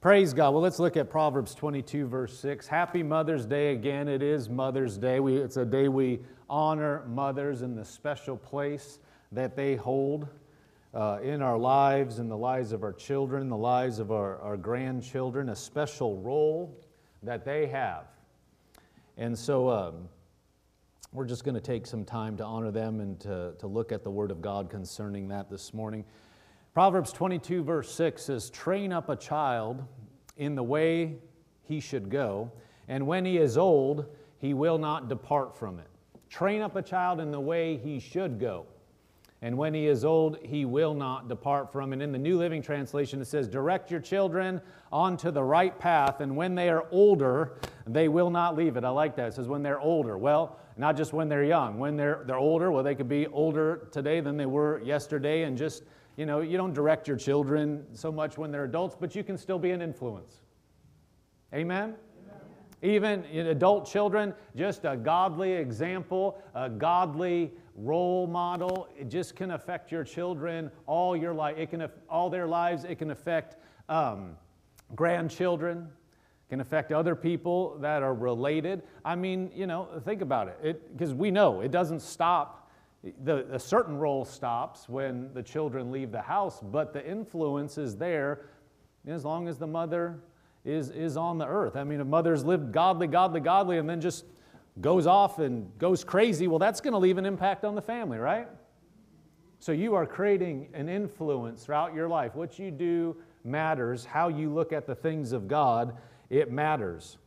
Praise God. Well, let's look at Proverbs 22, verse 6. Happy Mother's Day again. It is Mother's Day. We, it's a day we honor mothers in the special place that they hold uh, in our lives, in the lives of our children, the lives of our, our grandchildren, a special role that they have. And so um, we're just going to take some time to honor them and to, to look at the Word of God concerning that this morning. Proverbs 22, verse 6 says, Train up a child in the way he should go, and when he is old, he will not depart from it. Train up a child in the way he should go, and when he is old, he will not depart from it. In the New Living Translation, it says, Direct your children onto the right path, and when they are older, they will not leave it. I like that. It says, When they're older. Well, not just when they're young. When they're, they're older, well, they could be older today than they were yesterday, and just you know, you don't direct your children so much when they're adults, but you can still be an influence. Amen? Even in adult children, just a godly example, a godly role model, it just can affect your children all your life. It can all their lives. It can affect um, grandchildren. Can affect other people that are related. I mean, you know, think about it. Because we know it doesn't stop the, a certain role stops when the children leave the house, but the influence is there as long as the mother is, is on the earth. I mean, if mother's lived godly, godly, godly, and then just goes off and goes crazy, well, that's going to leave an impact on the family, right? So you are creating an influence throughout your life. What you do matters. How you look at the things of God, it matters.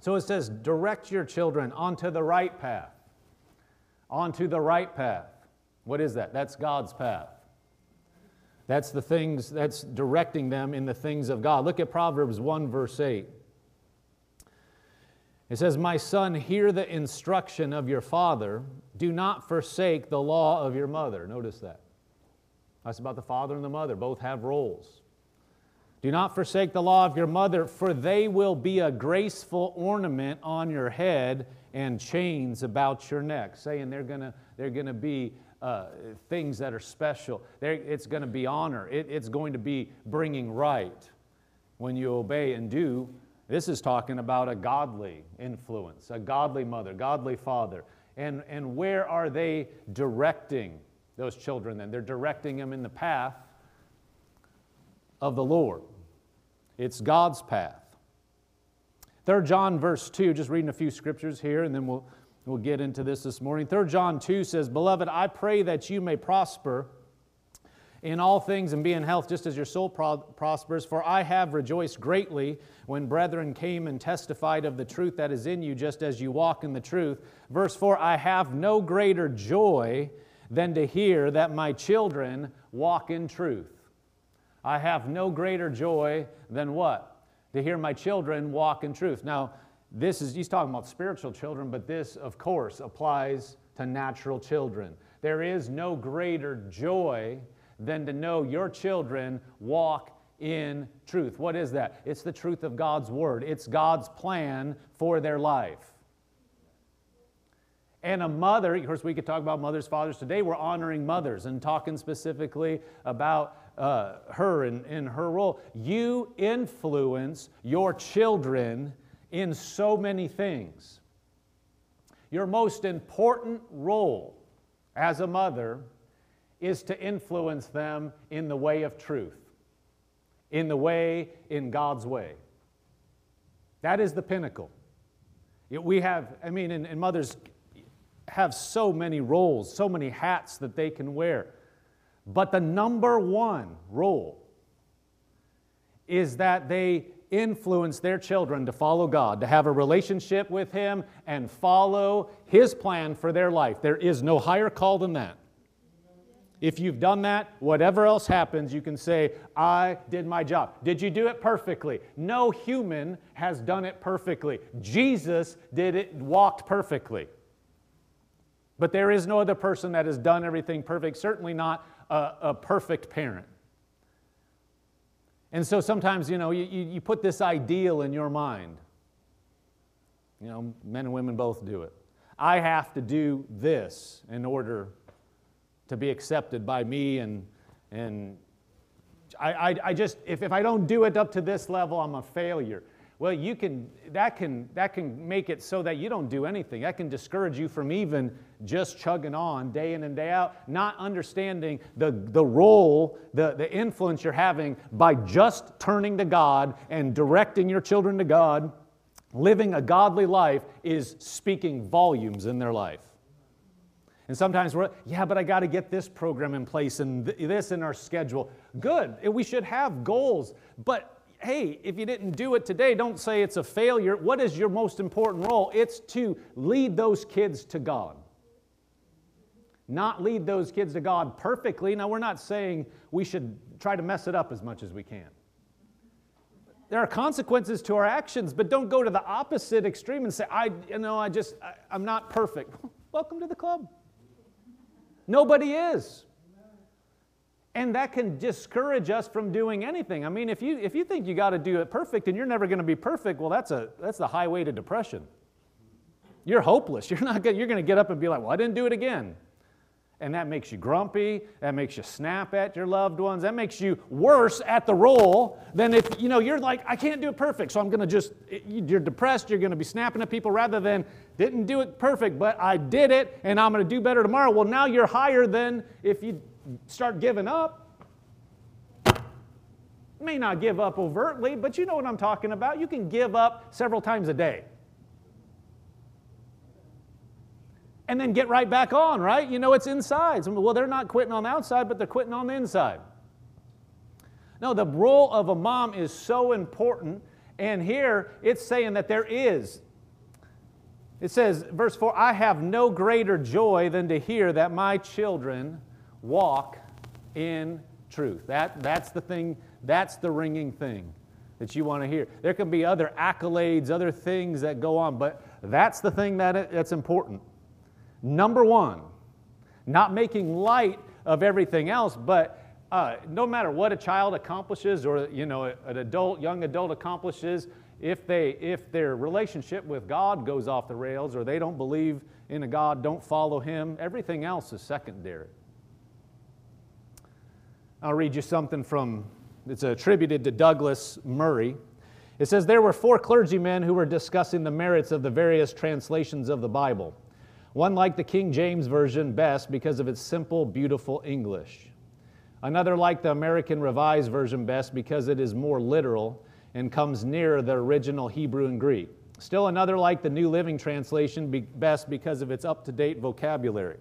So it says, direct your children onto the right path onto the right path. What is that? That's God's path. That's the things, that's directing them in the things of God. Look at Proverbs 1, verse 8. It says, My son, hear the instruction of your father. Do not forsake the law of your mother. Notice that. That's about the father and the mother. Both have roles. Do not forsake the law of your mother, for they will be a graceful ornament on your head and chains about your neck, saying they're going they're gonna be uh, things that are special. They're, it's going to be honor. It, it's going to be bringing right when you obey and do. This is talking about a godly influence, a godly mother, godly father. And, and where are they directing those children then? They're directing them in the path of the Lord. It's God's path. 3 John verse 2, just reading a few scriptures here and then we'll, we'll get into this this morning. 3 John 2 says, Beloved, I pray that you may prosper in all things and be in health just as your soul pro- prospers. For I have rejoiced greatly when brethren came and testified of the truth that is in you, just as you walk in the truth. Verse 4 I have no greater joy than to hear that my children walk in truth. I have no greater joy than what? To hear my children walk in truth. Now, this is, he's talking about spiritual children, but this, of course, applies to natural children. There is no greater joy than to know your children walk in truth. What is that? It's the truth of God's Word, it's God's plan for their life. And a mother, of course, we could talk about mothers, fathers. Today we're honoring mothers and talking specifically about uh, her in, in her role. You influence your children in so many things. Your most important role as a mother is to influence them in the way of truth, in the way, in God's way. That is the pinnacle. We have, I mean, and, and mothers have so many roles, so many hats that they can wear. But the number one rule is that they influence their children to follow God, to have a relationship with Him, and follow His plan for their life. There is no higher call than that. If you've done that, whatever else happens, you can say, I did my job. Did you do it perfectly? No human has done it perfectly. Jesus did it, walked perfectly. But there is no other person that has done everything perfect, certainly not a, a perfect parent. And so sometimes, you know, you, you put this ideal in your mind. You know, men and women both do it. I have to do this in order to be accepted by me and, and I, I, I just, if, if I don't do it up to this level, I'm a failure. Well, you can, that can, that can make it so that you don't do anything. That can discourage you from even just chugging on day in and day out, not understanding the, the role, the, the influence you're having by just turning to God and directing your children to God. Living a godly life is speaking volumes in their life. And sometimes we're, yeah, but I got to get this program in place and th- this in our schedule. Good. We should have goals. But hey, if you didn't do it today, don't say it's a failure. What is your most important role? It's to lead those kids to God. Not lead those kids to God perfectly. Now, we're not saying we should try to mess it up as much as we can. There are consequences to our actions, but don't go to the opposite extreme and say, I, you know, I just, I, I'm not perfect. Welcome to the club. Nobody is. And that can discourage us from doing anything. I mean, if you, if you think you got to do it perfect and you're never going to be perfect, well, that's, a, that's the highway to depression. You're hopeless. You're, not gonna, you're going to get up and be like, well, I didn't do it again. And that makes you grumpy. That makes you snap at your loved ones. That makes you worse at the role than if, you know, you're like, I can't do it perfect, so I'm going to just, you're depressed. You're going to be snapping at people rather than, didn't do it perfect, but I did it and I'm going to do better tomorrow. Well, now you're higher than if you start giving up. May not give up overtly, but you know what I'm talking about. You can give up several times a day. And then get right back on, right? You know it's inside. Well, they're not quitting on the outside, but they're quitting on the inside. No, the role of a mom is so important. And here it's saying that there is. It says, verse 4 I have no greater joy than to hear that my children walk in truth. That, that's the thing, that's the ringing thing that you want to hear. There can be other accolades, other things that go on, but that's the thing that that's important. Number one, not making light of everything else, but uh, no matter what a child accomplishes or you know an adult, young adult accomplishes, if they if their relationship with God goes off the rails or they don't believe in a God, don't follow Him, everything else is secondary. I'll read you something from, it's attributed to Douglas Murray. It says, There were four clergymen who were discussing the merits of the various translations of the Bible. One liked the King James Version best because of its simple, beautiful English. Another liked the American Revised Version best because it is more literal and comes nearer the original Hebrew and Greek. Still another liked the New Living Translation best because of its up to date vocabulary.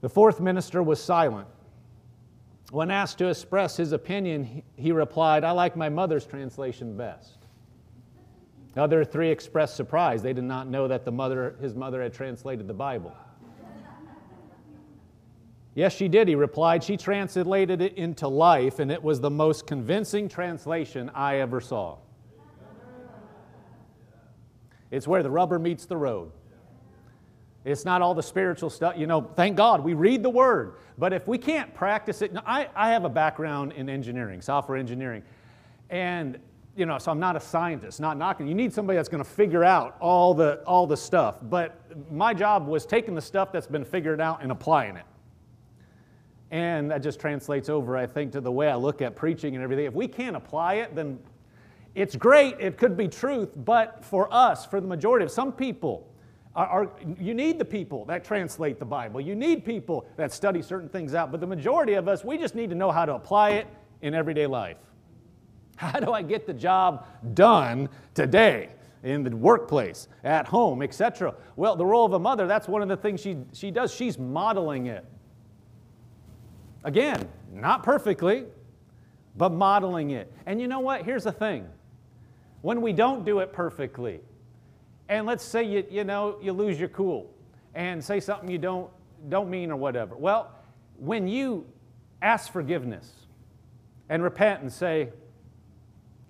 The fourth minister was silent. When asked to express his opinion, he replied, I like my mother's translation best. The other three expressed surprise. They did not know that the mother, his mother had translated the Bible. yes, she did, he replied. She translated it into life, and it was the most convincing translation I ever saw. It's where the rubber meets the road. It's not all the spiritual stuff. You know, thank God we read the word. But if we can't practice it, I, I have a background in engineering, software engineering. And, you know, so I'm not a scientist, not knocking. You need somebody that's going to figure out all the, all the stuff. But my job was taking the stuff that's been figured out and applying it. And that just translates over, I think, to the way I look at preaching and everything. If we can't apply it, then it's great, it could be truth, but for us, for the majority of some people, are, are, you need the people that translate the Bible. You need people that study certain things out. But the majority of us, we just need to know how to apply it in everyday life. How do I get the job done today? in the workplace, at home, etc. Well, the role of a mother, that's one of the things she, she does. She's modeling it. Again, not perfectly, but modeling it. And you know what? Here's the thing when we don't do it perfectly, and let's say you, you know you lose your cool and say something you don't don't mean or whatever. Well when you ask forgiveness and repent and say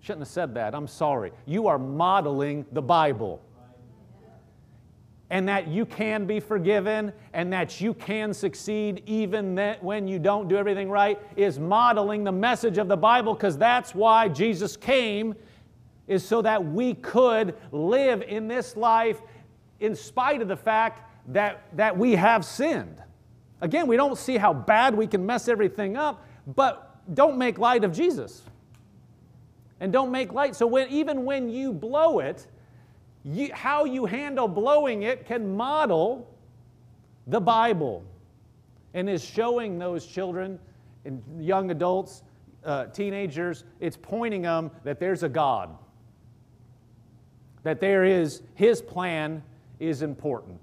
shouldn't have said that. I'm sorry. You are modeling the bible. And that you can be forgiven and that you can succeed even that when you don't do everything right is modeling the message of the Bible because that's why Jesus came is so that we could live in this life in spite of the fact that, that we have sinned. Again, we don't see how bad we can mess everything up, but don't make light of Jesus. And don't make light. So when, even when you blow it, you, how you handle blowing it can model the Bible and is showing those children and young adults, uh, teenagers, it's pointing them that there's a God, that there is, His plan is important.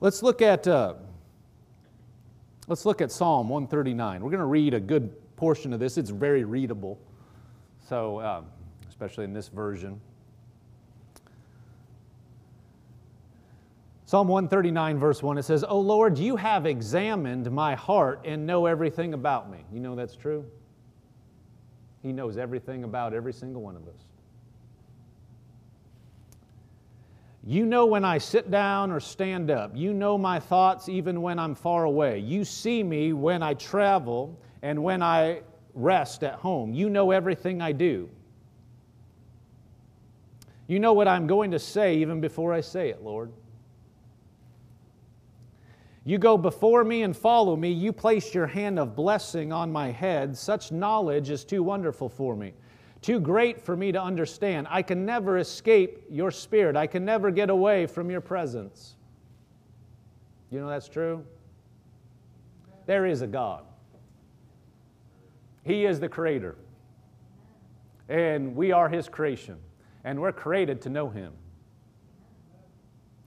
Let's look at. Uh, Let's look at Psalm 139. We're going to read a good portion of this. It's very readable, so um, especially in this version. Psalm 139, verse 1, it says, O Lord, you have examined my heart and know everything about me. You know that's true? He knows everything about every single one of us. You know when I sit down or stand up. You know my thoughts even when I'm far away. You see me when I travel and when I rest at home. You know everything I do. You know what I'm going to say even before I say it, Lord. You go before me and follow me. You place your hand of blessing on my head. Such knowledge is too wonderful for me too great for me to understand. I can never escape your spirit. I can never get away from your presence. You know that's true? There is a God. He is the creator. And we are his creation. And we're created to know him.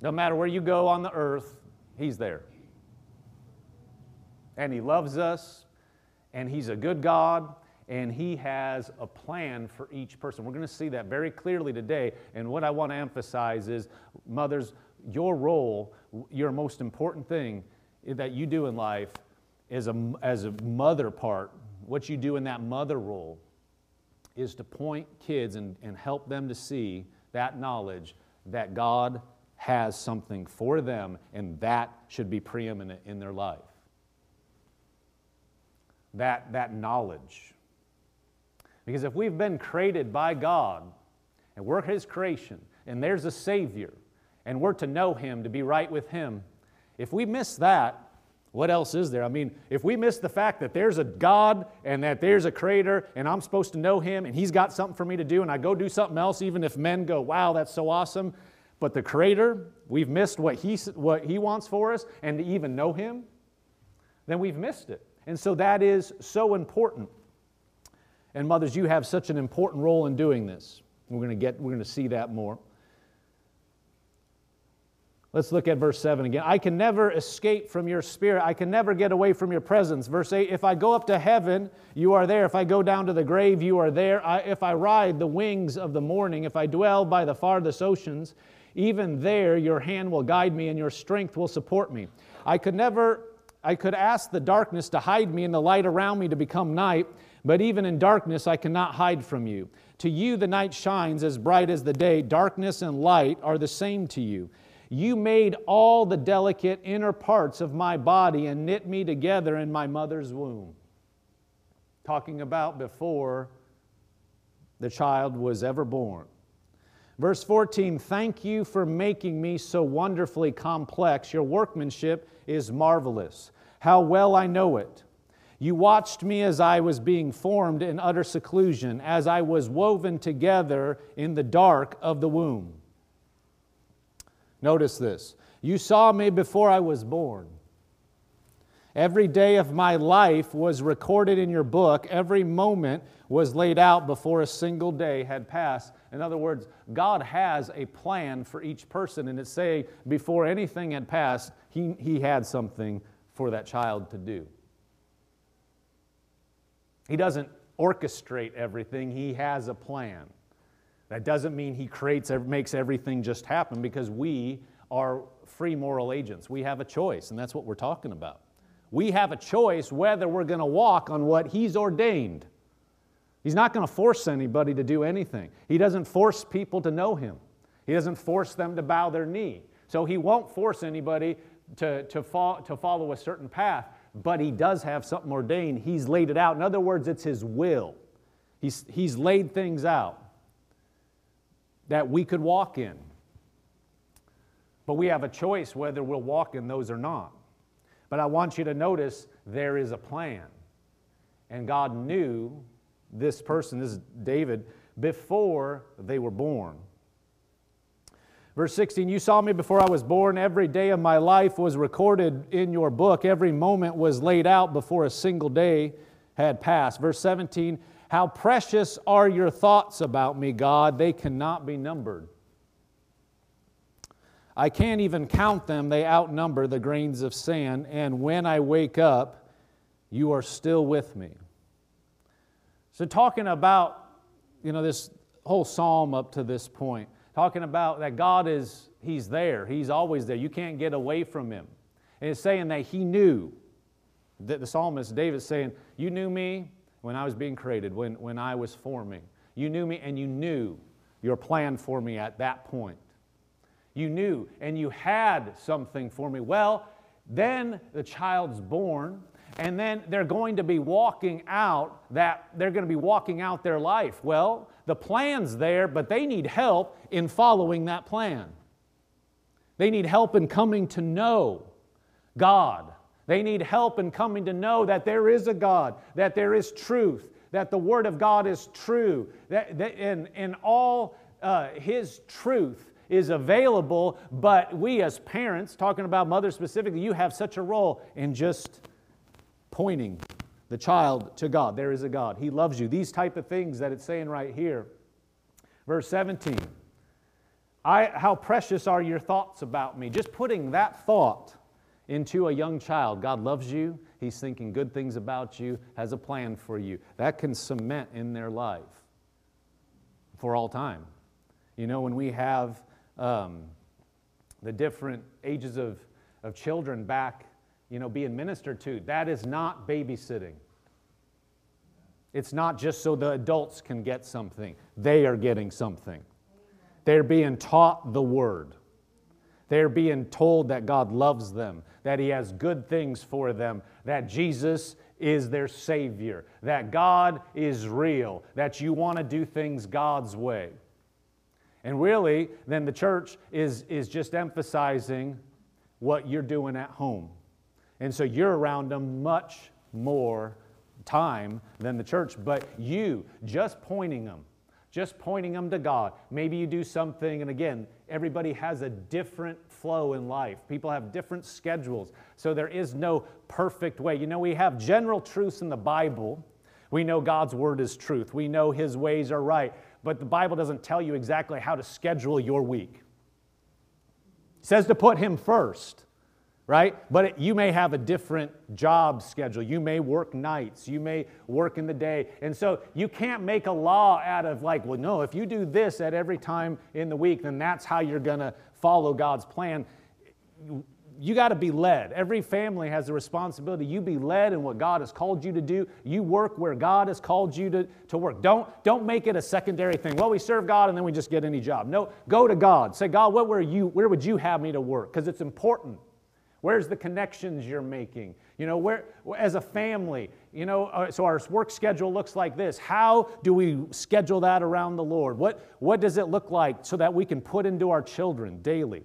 No matter where you go on the earth, he's there. And he loves us, and he's a good God, and He has a plan for each person. We're going to see that very clearly today. And what I want to emphasize is, mothers, your role, your most important thing that you do in life as a, as a mother part, what you do in that mother role is to point kids and, and help them to see that knowledge that God has something for them and that should be preeminent in their life. That, that knowledge. Because if we've been created by God and we're His creation and there's a Savior and we're to know Him, to be right with Him, if we miss that, what else is there? I mean, if we miss the fact that there's a God and that there's a creator and I'm supposed to know him and he's got something for me to do and I go do something else, even if men go, wow, that's so awesome. But the creator, we've missed what he, what he wants for us and to even know him, then we've missed it. And so that is so important. And mothers, you have such an important role in doing this. We're going to get we're going to see that more. Let's look at verse 7 again. I can never escape from your spirit. I can never get away from your presence. Verse 8 If I go up to heaven, you are there. If I go down to the grave, you are there. I, if I ride the wings of the morning, if I dwell by the farthest oceans, even there your hand will guide me and your strength will support me. I could never, I could ask the darkness to hide me and the light around me to become night. But even in darkness, I cannot hide from you. To you, the night shines as bright as the day. Darkness and light are the same to you. You made all the delicate inner parts of my body and knit me together in my mother's womb. Talking about before the child was ever born. Verse 14, thank you for making me so wonderfully complex. Your workmanship is marvelous. How well I know it. You watched me as I was being formed in utter seclusion, as I was woven together in the dark of the womb. Notice this. You saw me before I was born. Every day of my life was recorded in your book. Every moment was laid out before a single day had passed. In other words, God has a plan for each person, and it say before anything had passed, he, he had something for that child to do. He doesn't orchestrate everything, He has a plan. That doesn't mean He creates, makes everything just happen because we are free moral agents. We have a choice, and that's what we're talking about. We have a choice whether we're going to walk on what He's ordained. He's not going to force anybody to do anything. He doesn't force people to know Him, He doesn't force them to bow their knee. So He won't force anybody to, to, fo- to follow a certain path but he does have something ordained. He's laid it out. In other words, it's his will. He's, he's laid things out that we could walk in. But we have a choice whether we'll walk in those or not. But I want you to notice there is a plan. And God knew this person, this is David, before they were born. Verse 16, you saw me before I was born. Every day of my life was recorded in your book. Every moment was laid out before a single day had passed. Verse 17, how precious are your thoughts about me, God. They cannot be numbered. I can't even count them. They outnumber the grains of sand. And when I wake up, you are still with me. So, talking about, you know, this whole psalm up to this point, talking about that God is, He's there. He's always there. You can't get away from Him. And it's saying that He knew. That the psalmist David's saying, You knew me when I was being created, when, when I was forming. You knew me and you knew your plan for me at that point. You knew and you had something for me. Well, then the child's born, and then they're going to be walking out that they're going to be walking out their life. Well, the plan's there, but they need help in following that plan. They need help in coming to know God. They need help in coming to know that there is a God, that there is truth, that the Word of God is true, that, that in, all uh, His truth is available, but we as parents, talking about mothers specifically, you have such a role in just pointing the child to God. There is a God. He loves you. These type of things that it's saying right here. Verse 17. I, how precious are your thoughts about me? Just putting that thought into a young child. God loves you. He's thinking good things about you, has a plan for you. That can cement in their life for all time. You know, when we have um, the different ages of, of children back, you know, being ministered to. That is not babysitting. It's not just so the adults can get something, they are getting something. They're being taught the word. They're being told that God loves them, that He has good things for them, that Jesus is their Savior, that God is real, that you want to do things God's way. And really, then the church is, is just emphasizing what you're doing at home. And so you're around them much more time than the church, but you just pointing them, just pointing them to God. Maybe you do something, and again, everybody has a different flow in life. People have different schedules, so there is no perfect way. You know, we have general truths in the Bible. We know God's word is truth. We know his ways are right but the Bible doesn't tell you exactly how to schedule your week. It says to put Him first, right? But it, you may have a different job schedule. You may work nights. You may work in the day. And so you can't make a law out of like, well, no, if you do this at every time in the week, then that's how you're going to follow God's plan you got to be led. Every family has a responsibility. You be led in what God has called you to do. You work where God has called you to, to work. Don't, don't make it a secondary thing. Well, we serve God and then we just get any job. No, go to God. Say, God, what were you, where would you have me to work? Because it's important. Where's the connections you're making? You know, where, as a family, you know, uh, so our work schedule looks like this. How do we schedule that around the Lord? What, what does it look like so that we can put into our children daily?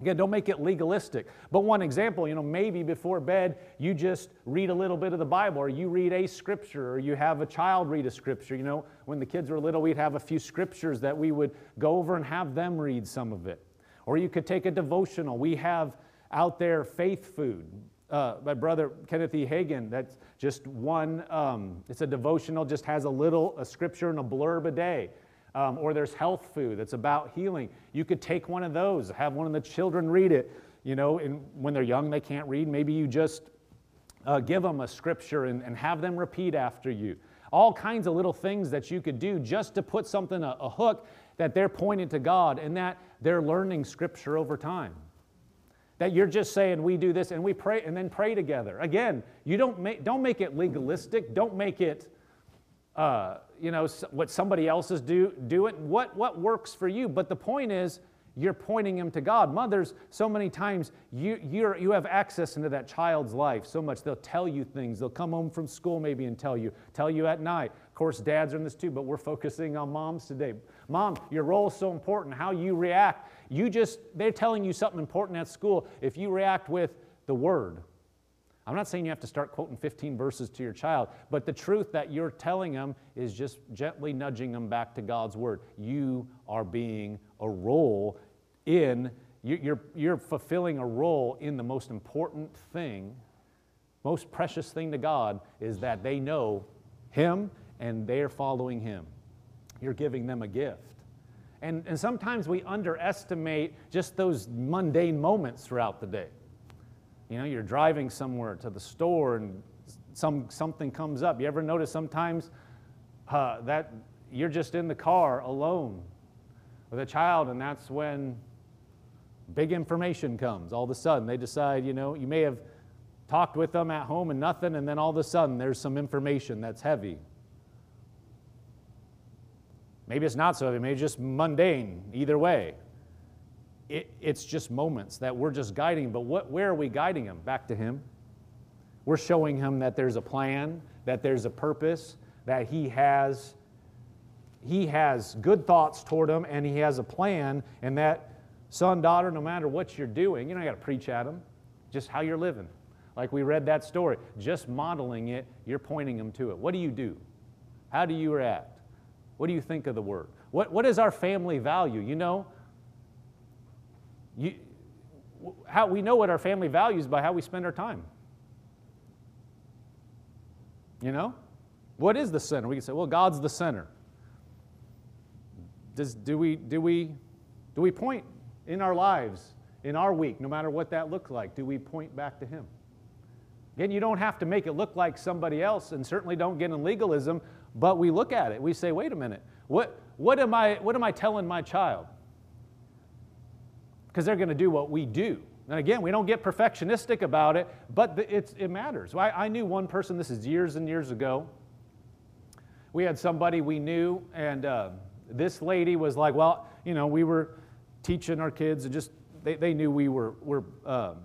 Again, don't make it legalistic. But one example, you know, maybe before bed you just read a little bit of the Bible, or you read a scripture, or you have a child read a scripture. You know, when the kids were little, we'd have a few scriptures that we would go over and have them read some of it. Or you could take a devotional. We have out there faith food. Uh, my brother Kenneth E. Hagin, that's just one, um, it's a devotional, just has a little, a scripture and a blurb a day. Um, or there's health food that's about healing. You could take one of those, have one of the children read it. You know, and when they're young, they can't read. Maybe you just uh, give them a scripture and, and have them repeat after you. All kinds of little things that you could do just to put something, a, a hook that they're pointing to God and that they're learning scripture over time. That you're just saying, we do this and we pray and then pray together. Again, you don't make, don't make it legalistic. Don't make it uh, you know, what somebody else is do, it. what, what works for you. But the point is, you're pointing them to God. Mothers, so many times you, you you have access into that child's life so much. They'll tell you things. They'll come home from school maybe and tell you, tell you at night. Of course, dads are in this too, but we're focusing on moms today. Mom, your role is so important. How you react. You just, they're telling you something important at school. If you react with the word, I'm not saying you have to start quoting 15 verses to your child, but the truth that you're telling them is just gently nudging them back to God's word. You are being a role in, you're, you're fulfilling a role in the most important thing, most precious thing to God is that they know Him and they're following Him. You're giving them a gift. And, and sometimes we underestimate just those mundane moments throughout the day. You know, you're driving somewhere to the store and some, something comes up. You ever notice sometimes uh, that you're just in the car alone with a child, and that's when big information comes. All of a sudden, they decide, you know, you may have talked with them at home and nothing, and then all of a sudden, there's some information that's heavy. Maybe it's not so heavy, maybe just mundane, either way. It, it's just moments that we're just guiding, but what, where are we guiding him? Back to him. We're showing him that there's a plan, that there's a purpose, that he has he has good thoughts toward him and he has a plan and that son daughter no matter what you're doing you don't got to preach at them just how you're living like we read that story just modeling it you're pointing them to it what do you do how do you react what do you think of the word? What, what is our family value? You know, you, how, we know what our family values by how we spend our time. You know? What is the center? We can say, well, God's the center. Does, do, we, do, we, do we point in our lives, in our week, no matter what that looks like? Do we point back to Him? Again, you don't have to make it look like somebody else, and certainly don't get in legalism but we look at it, we say, wait a minute, what, what, am, I, what am I telling my child? Because they're going to do what we do. And again, we don't get perfectionistic about it, but it's, it matters. I, I knew one person, this is years and years ago. We had somebody we knew, and uh, this lady was like, well, you know, we were teaching our kids, and just they, they knew we were, were um,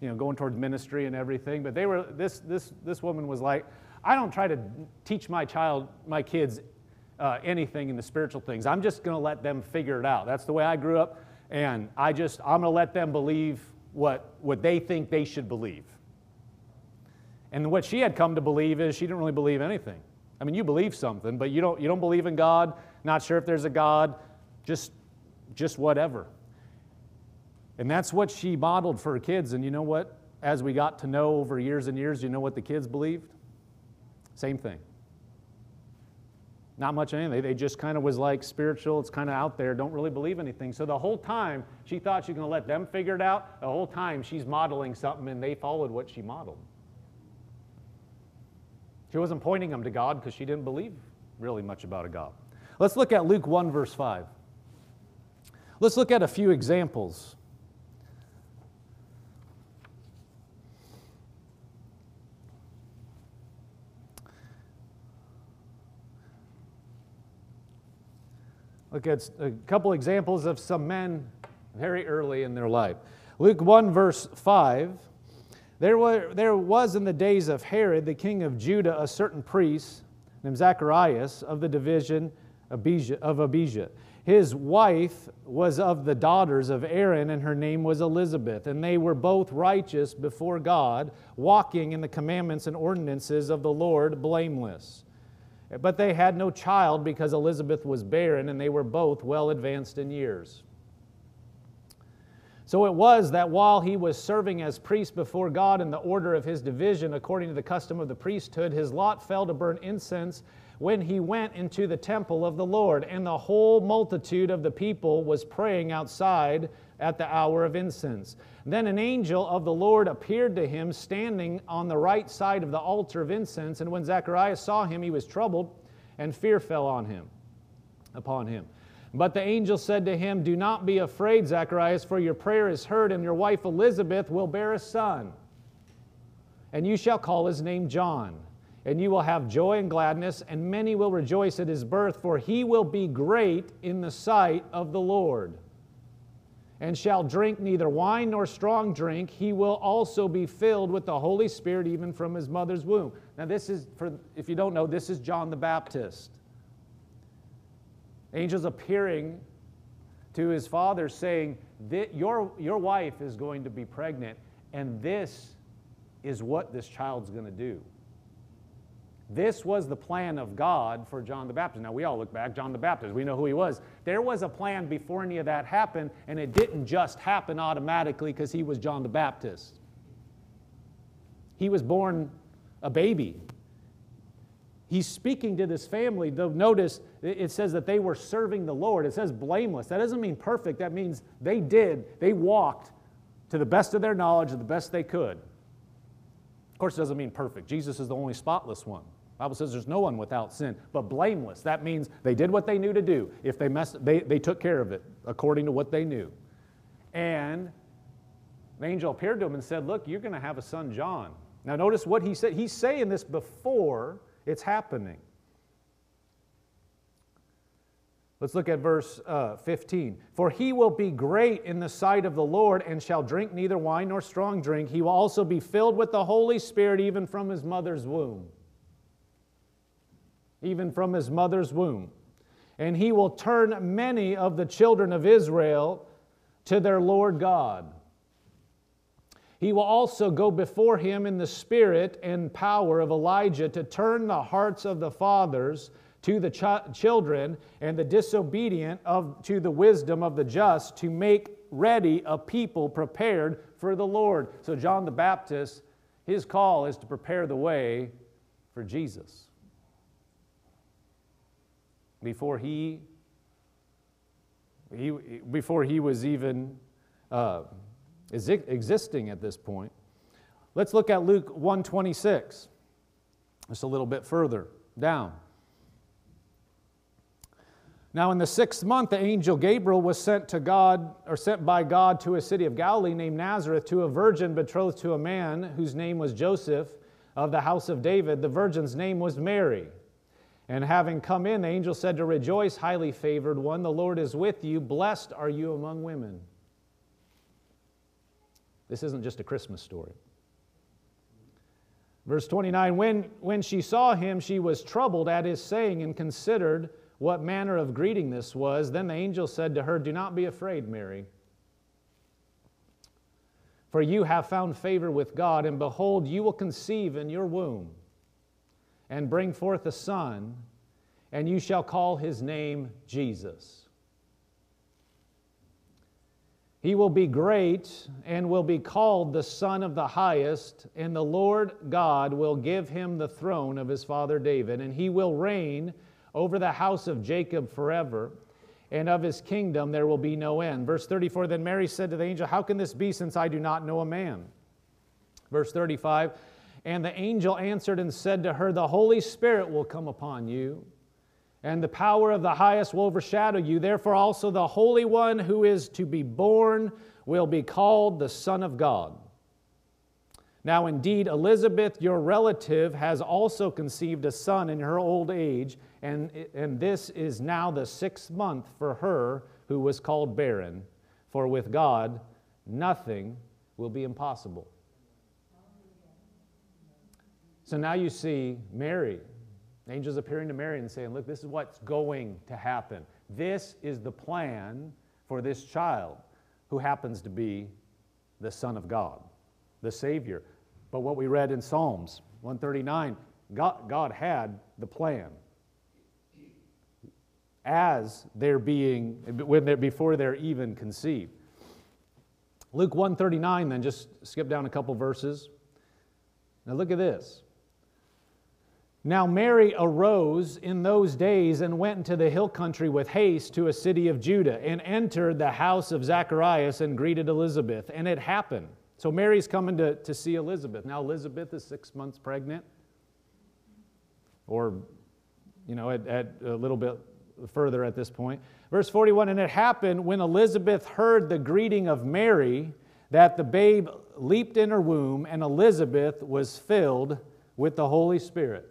you know, going towards ministry and everything. But they were, this, this, this woman was like, I don't try to teach my child, my kids, uh, anything in the spiritual things. I'm just going to let them figure it out. That's the way I grew up, and I just I'm going to let them believe what what they think they should believe. And what she had come to believe is she didn't really believe anything. I mean, you believe something, but you don't you don't believe in God. Not sure if there's a God. Just just whatever. And that's what she modeled for her kids. And you know what? As we got to know over years and years, you know what the kids believed? Same thing. Not much anything. They just kind of was like spiritual, it's kind of out there, don't really believe anything. So the whole time she thought she was going to let them figure it out. The whole time she's modeling something and they followed what she modeled. She wasn't pointing them to God because she didn't believe really much about a God. Let's look at Luke 1, verse 5. Let's look at a few examples Look at a couple examples of some men very early in their life. Luke 1, verse 5. There, were, there was in the days of Herod, the king of Judah, a certain priest named Zacharias of the division of Abijah. His wife was of the daughters of Aaron, and her name was Elizabeth. And they were both righteous before God, walking in the commandments and ordinances of the Lord blameless. But they had no child because Elizabeth was barren and they were both well advanced in years. So it was that while he was serving as priest before God in the order of his division, according to the custom of the priesthood, his lot fell to burn incense when he went into the temple of the Lord. And the whole multitude of the people was praying outside at the hour of incense. Then an angel of the Lord appeared to him standing on the right side of the altar of incense, and when Zacharias saw him, he was troubled, and fear fell on him, upon him. But the angel said to him, Do not be afraid, Zacharias, for your prayer is heard, and your wife Elizabeth will bear a son. And you shall call his name John. And you will have joy and gladness, and many will rejoice at his birth, for he will be great in the sight of the Lord and shall drink neither wine nor strong drink. He will also be filled with the Holy Spirit even from his mother's womb. Now, this is, for, if you don't know, this is John the Baptist. Angels appearing to his father saying, your, your wife is going to be pregnant, and this is what this child's going to do. This was the plan of God for John the Baptist. Now, we all look back, John the Baptist, we know who he was. There was a plan before any of that happened, and it didn't just happen automatically because he was John the Baptist. He was born a baby. He's speaking to this family. Though notice it says that they were serving the Lord. It says blameless. That doesn't mean perfect. That means they did, they walked to the best of their knowledge, the best they could. Of course, it doesn't mean perfect. Jesus is the only spotless one. Bible says there's no one without sin, but blameless. That means they did what they knew to do. If they messed, they, they took care of it according to what they knew. And the angel appeared to him and said, Look, you're going to have a son, John. Now, notice what he said. He's saying this before it's happening. Let's look at verse uh, 15. For he will be great in the sight of the Lord and shall drink neither wine nor strong drink. He will also be filled with the Holy Spirit even from his mother's womb. Even from his mother's womb. And he will turn many of the children of Israel to their Lord God. He will also go before him in the spirit and power of Elijah to turn the hearts of the fathers to the ch- children and the disobedient of, to the wisdom of the just to make ready a people prepared for the Lord. So, John the Baptist, his call is to prepare the way for Jesus. Before he, he before he was even uh, existing at this point. Let's look at Luke 126, just a little bit further down. Now, in the sixth month, the angel Gabriel was sent to God, or sent by God to a city of Galilee named Nazareth to a virgin betrothed to a man whose name was Joseph of the house of David. The virgin's name was Mary. And having come in, the angel said to Rejoice, highly favored one, the Lord is with you. Blessed are you among women. This isn't just a Christmas story. Verse 29 when, when she saw him, she was troubled at his saying and considered what manner of greeting this was. Then the angel said to her, Do not be afraid, Mary. For you have found favor with God, and behold, you will conceive in your womb and bring forth a son, and you shall call his name Jesus. He will be great and will be called the Son of the Highest, and the Lord God will give him the throne of his father David, and he will reign over the house of Jacob forever, and of his kingdom there will be no end. Verse 34 Then Mary said to the angel, How can this be since I do not know a man? Verse 35 And the angel answered and said to her, The Holy Spirit will come upon you, and the power of the highest will overshadow you. Therefore, also the Holy One who is to be born will be called the Son of God. Now, indeed, Elizabeth, your relative, has also conceived a son in her old age and, and this is now the sixth month for her who was called barren. For with God, nothing will be impossible. So now you see Mary, angels appearing to Mary and saying, Look, this is what's going to happen. This is the plan for this child who happens to be the Son of God, the Savior. But what we read in Psalms 139, God, God had the plan as they're being when they're before they're even conceived. Luke 139 then just skip down a couple verses. Now look at this. Now Mary arose in those days and went into the hill country with haste to a city of Judah and entered the house of Zacharias and greeted Elizabeth. And it happened. So Mary's coming to, to see Elizabeth. Now Elizabeth is six months pregnant, or, you know, at, at a little bit further at this point. Verse 41 And it happened when Elizabeth heard the greeting of Mary that the babe leaped in her womb, and Elizabeth was filled with the Holy Spirit.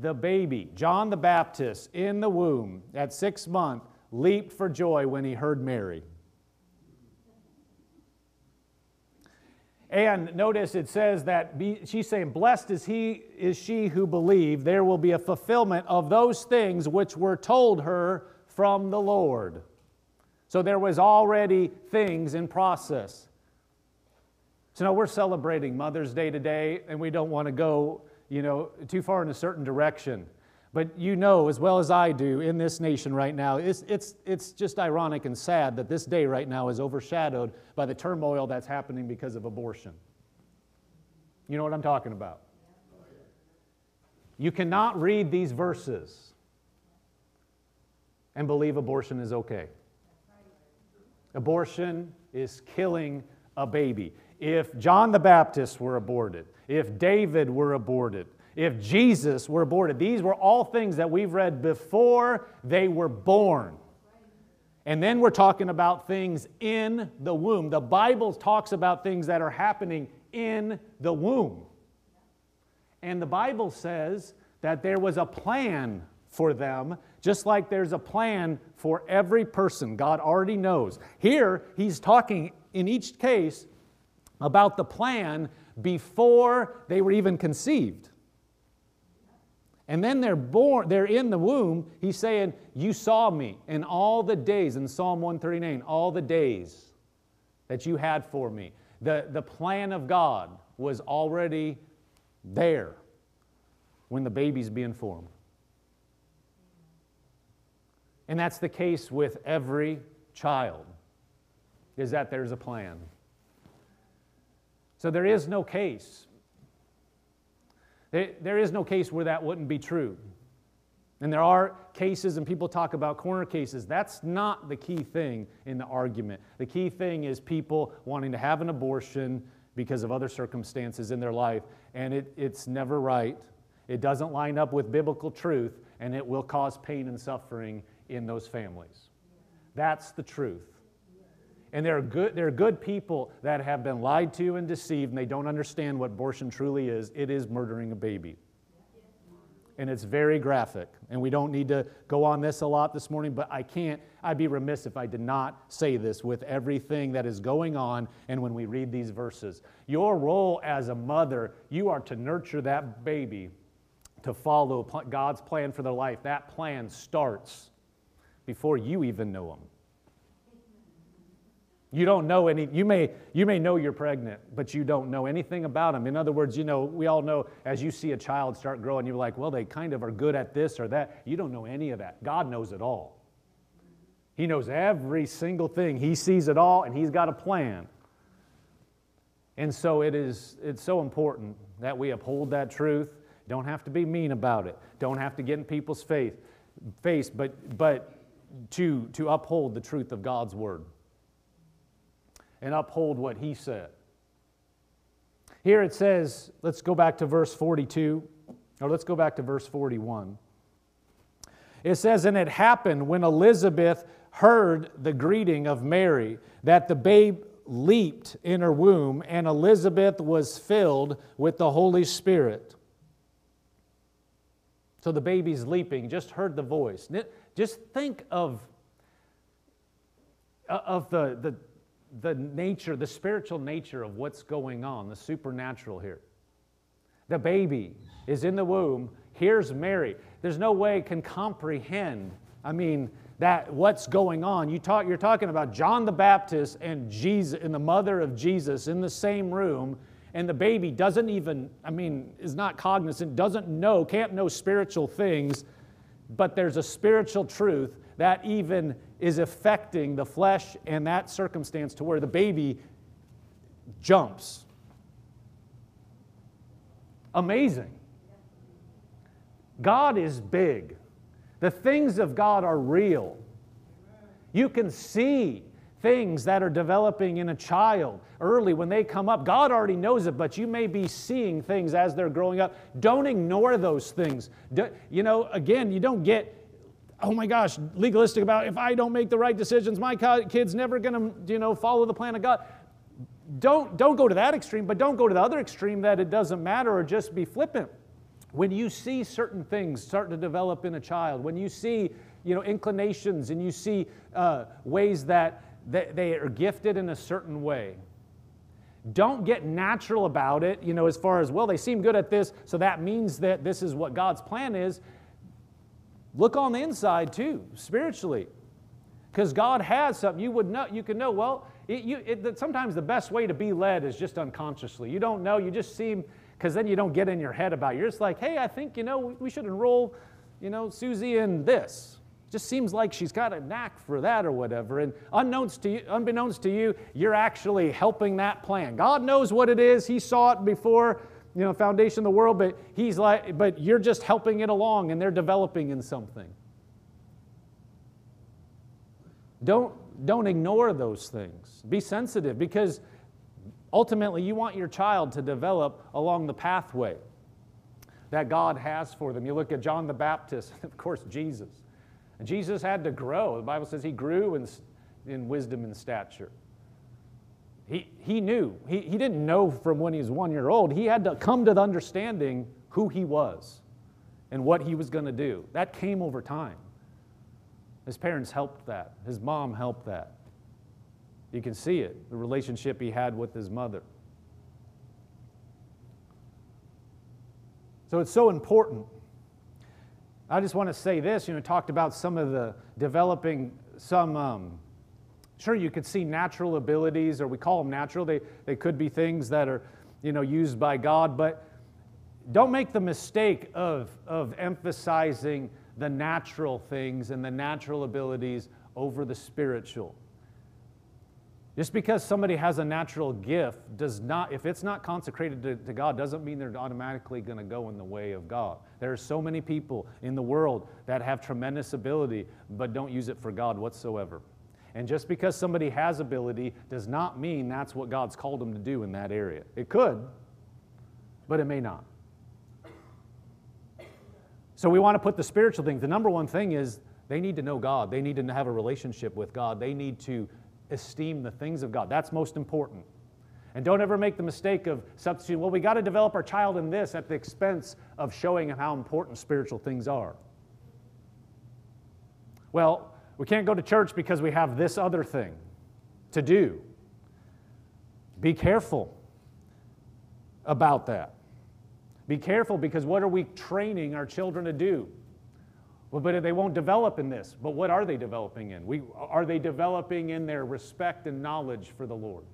the baby, John the Baptist, in the womb at six months, leaped for joy when he heard Mary. And notice it says that be, she's saying, Blessed is he is she who believed. There will be a fulfillment of those things which were told her from the Lord. So there was already things in process. So now we're celebrating Mother's Day today, and we don't want to go, you know, too far in a certain direction. But you know as well as I do in this nation right now, it's, it's, it's just ironic and sad that this day right now is overshadowed by the turmoil that's happening because of abortion. You know what I'm talking about? You cannot read these verses and believe abortion is okay. Abortion is killing a baby. If John the Baptist were aborted, if David were aborted, if Jesus were aborted. These were all things that we've read before they were born. And then we're talking about things in the womb. The Bible talks about things that are happening in the womb. And the Bible says that there was a plan for them, just like there's a plan for every person. God already knows. Here, he's talking in each case about the plan before they were even conceived. And then they're born, they're in the womb. He's saying, You saw me in all the days, in Psalm 139, all the days that you had for me. The, the plan of God was already there when the baby's being formed. And that's the case with every child, is that there's a plan. So there is no case there is no case where that wouldn't be true. And there are cases, and people talk about corner cases. That's not the key thing in the argument. The key thing is people wanting to have an abortion because of other circumstances in their life, and it, it's never right. It doesn't line up with biblical truth, and it will cause pain and suffering in those families. That's the truth. And there are, good, there are good people that have been lied to and deceived, and they don't understand what abortion truly is. It is murdering a baby. And it's very graphic. And we don't need to go on this a lot this morning, but I can't, I'd be remiss if I did not say this with everything that is going on and when we read these verses. Your role as a mother, you are to nurture that baby to follow God's plan for their life. That plan starts before you even know them. You don't know any, you may, you may know you're pregnant, but you don't know anything about them. In other words, you know, we all know as you see a child start growing, you're like, well, they kind of are good at this or that. You don't know any of that. God knows it all. He knows every single thing. He sees it all and He's got a plan. And so it is, it's so important that we uphold that truth. Don't have to be mean about it. Don't have to get in people's faith, face, but, but to, to uphold the truth of God's word and uphold what he said. Here it says, let's go back to verse 42, or let's go back to verse 41. It says, And it happened when Elizabeth heard the greeting of Mary that the babe leaped in her womb, and Elizabeth was filled with the Holy Spirit. So the baby's leaping, just heard the voice. Just think of, uh, of the, the, the nature, the spiritual nature of what's going on, the supernatural here. The baby is in the womb. Here's Mary. There's no way can comprehend. I mean, that what's going on. You talk, you're talking about John the Baptist and Jesus and the mother of Jesus in the same room, and the baby doesn't even, I mean, is not cognizant, doesn't know, can't know spiritual things, but there's a spiritual truth that even is affecting the flesh and that circumstance to where the baby jumps. Amazing. God is big. The things of God are real. You can see things that are developing in a child early when they come up. God already knows it, but you may be seeing things as they're growing up. Don't ignore those things. You know, again, you don't get oh my gosh, legalistic about if I don't make the right decisions, my kid's never going to, you know, follow the plan of God. Don't, don't go to that extreme, but don't go to the other extreme that it doesn't matter or just be flippant. when you see certain things start to develop in a child, when you see you know, inclinations and you see uh, ways that, that they are gifted in a certain way, don't get natural about it, you know, as far as, well, they seem good at this, so that means that this is what God's plan is. Look on the inside too, spiritually. Because God has something. You would know, you can know, well, it, you, it, sometimes the best way to be led is just unconsciously. You don't know, you just seem, because then you don't get in your head about it. You're just like, hey, I think, you know, we should enroll, you know, Susie in this. Just seems like she's got a knack for that or whatever. And unknowns to you, unbeknownst to you, you're actually helping that plan. God knows what it is. He saw it before, you know, foundation of the world, but he's like, but you're just helping it along and they're developing in something. Don't, don't ignore those things. Be sensitive because ultimately you want your child to develop along the pathway that God has for them. You look at John the Baptist, of course, Jesus. And Jesus had to grow. The Bible says he grew in, in wisdom and stature. He, he knew. He, he didn't know from when he was one year old. He had to come to the understanding who he was and what he was going to do. That came over time. His parents helped that, his mom helped that. You can see it, the relationship he had with his mother. So it's so important I just want to say this, you know, talked about some of the developing some, um, sure, you could see natural abilities, or we call them natural. They, they could be things that are, you know, used by God, but don't make the mistake of, of emphasizing the natural things and the natural abilities over the spiritual. Just because somebody has a natural gift does not, if it's not consecrated to, to God, doesn't mean they're automatically going to go in the way of God. There are so many people in the world that have tremendous ability but don't use it for God whatsoever. And just because somebody has ability does not mean that's what God's called them to do in that area. It could, but it may not. So we want to put the spiritual things. The number one thing is they need to know God. They need to have a relationship with God. They need to esteem the things of God. That's most important. And don't ever make the mistake of substituting, well, we got to develop our child in this at the expense of showing how important spiritual things are. Well, we can't go to church because we have this other thing to do. Be careful about that. Be careful because what are we training our children to do? Well, but they won't develop in this. But what are they developing in? We, are they developing in their respect and knowledge for the Lord?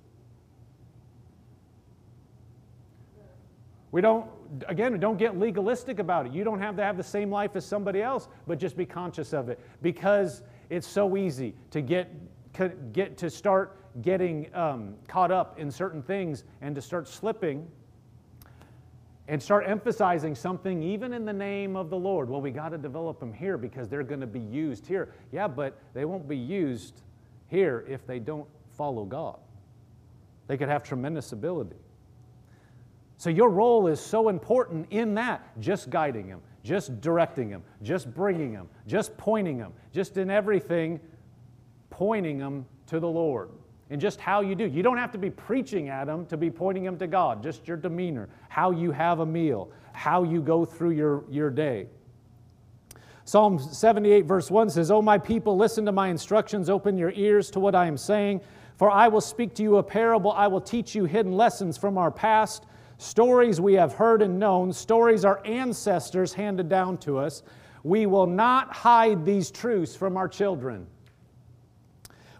We don't, again, don't get legalistic about it. You don't have to have the same life as somebody else, but just be conscious of it because it's so easy to get, get to start getting um, caught up in certain things and to start slipping and start emphasizing something even in the name of the Lord. Well, we got to develop them here because they're going to be used here. Yeah, but they won't be used here if they don't follow God. They could have tremendous ability. So your role is so important in that, just guiding them, just directing them, just bringing them, just pointing them, just in everything, pointing them to the Lord and just how you do. You don't have to be preaching at them to be pointing them to God, just your demeanor, how you have a meal, how you go through your, your day. Psalm 78, verse 1 says, O my people, listen to my instructions, open your ears to what I am saying. For I will speak to you a parable, I will teach you hidden lessons from our past, stories we have heard and known, stories our ancestors handed down to us. We will not hide these truths from our children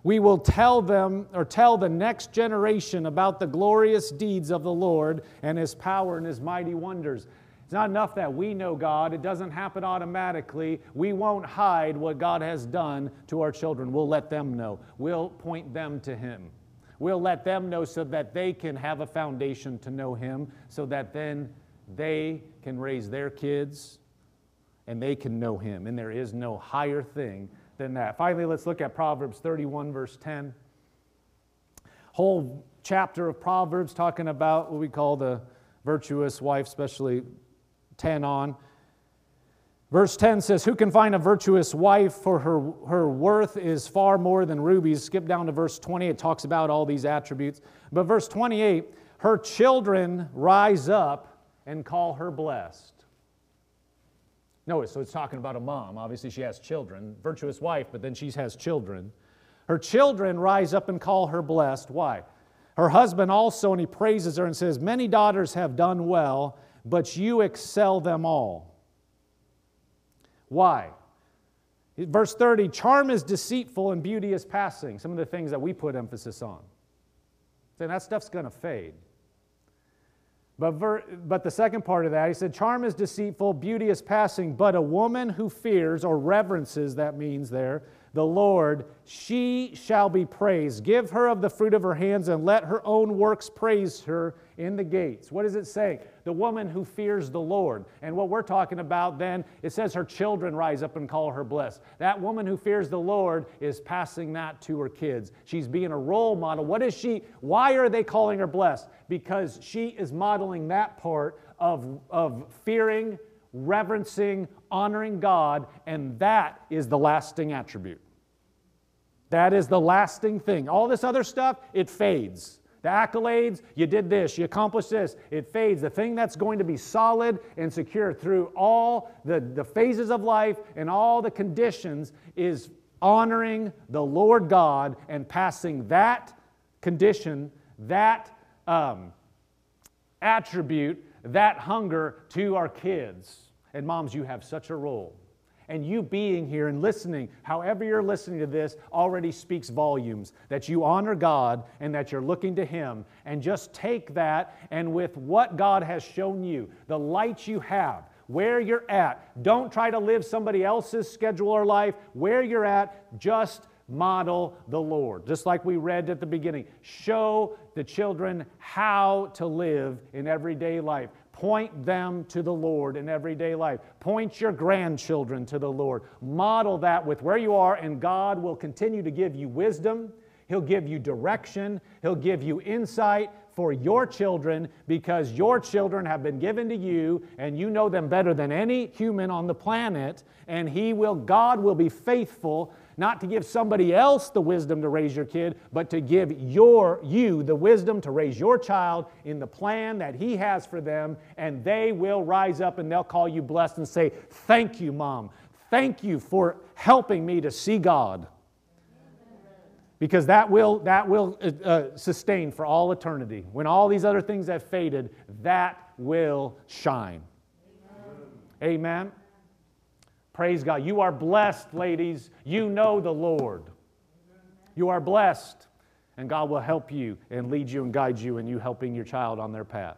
we will tell them or tell the next generation about the glorious deeds of the Lord and his power and his mighty wonders. It's not enough that we know God, it doesn't happen automatically. We won't hide what God has done to our children. We'll let them know, we'll point them to him. We'll let them know so that they can have a foundation to know him, so that then they can raise their kids and they can know him. And there is no higher thing than that. Finally, let's look at Proverbs 31, verse 10. Whole chapter of Proverbs talking about what we call the virtuous wife, especially 10 on. Verse 10 says, Who can find a virtuous wife? For her, her worth is far more than rubies. Skip down to verse 20. It talks about all these attributes. But verse 28 Her children rise up and call her blessed. Notice, so it's talking about a mom. Obviously, she has children, virtuous wife, but then she has children. Her children rise up and call her blessed. Why? Her husband also, and he praises her and says, Many daughters have done well, but you excel them all. Why? Verse 30 charm is deceitful and beauty is passing. Some of the things that we put emphasis on. Saying that stuff's going to fade. But, ver, but the second part of that, he said, Charm is deceitful, beauty is passing, but a woman who fears or reverences, that means there, the Lord, she shall be praised. Give her of the fruit of her hands and let her own works praise her in the gates. What does it say? The woman who fears the Lord. And what we're talking about then, it says her children rise up and call her blessed. That woman who fears the Lord is passing that to her kids. She's being a role model. What is she? Why are they calling her blessed? Because she is modeling that part of, of fearing, reverencing, honoring God, and that is the lasting attribute. That is the lasting thing. All this other stuff, it fades. The accolades, you did this, you accomplished this, it fades. The thing that's going to be solid and secure through all the, the phases of life and all the conditions is honoring the Lord God and passing that condition, that um, attribute, that hunger to our kids. And moms, you have such a role. And you being here and listening, however you're listening to this, already speaks volumes that you honor God and that you're looking to Him. And just take that and with what God has shown you, the light you have, where you're at, don't try to live somebody else's schedule or life. Where you're at, just model the Lord. Just like we read at the beginning, show the children how to live in everyday life. Point them to the Lord in everyday life. Point your grandchildren to the Lord. Model that with where you are, and God will continue to give you wisdom. He'll give you direction. He'll give you insight for your children because your children have been given to you and you know them better than any human on the planet. And He will, God will be faithful not to give somebody else the wisdom to raise your kid, but to give your you the wisdom to raise your child in the plan that he has for them, and they will rise up and they'll call you blessed and say, "Thank you, mom. Thank you for helping me to see God." Because that will, that will uh, uh sustain for all eternity. When all these other things have faded, that will shine. Amen. Amen. Praise God. You are blessed, ladies. You know the Lord. You are blessed, and God will help you and lead you and guide you in you helping your child on their path.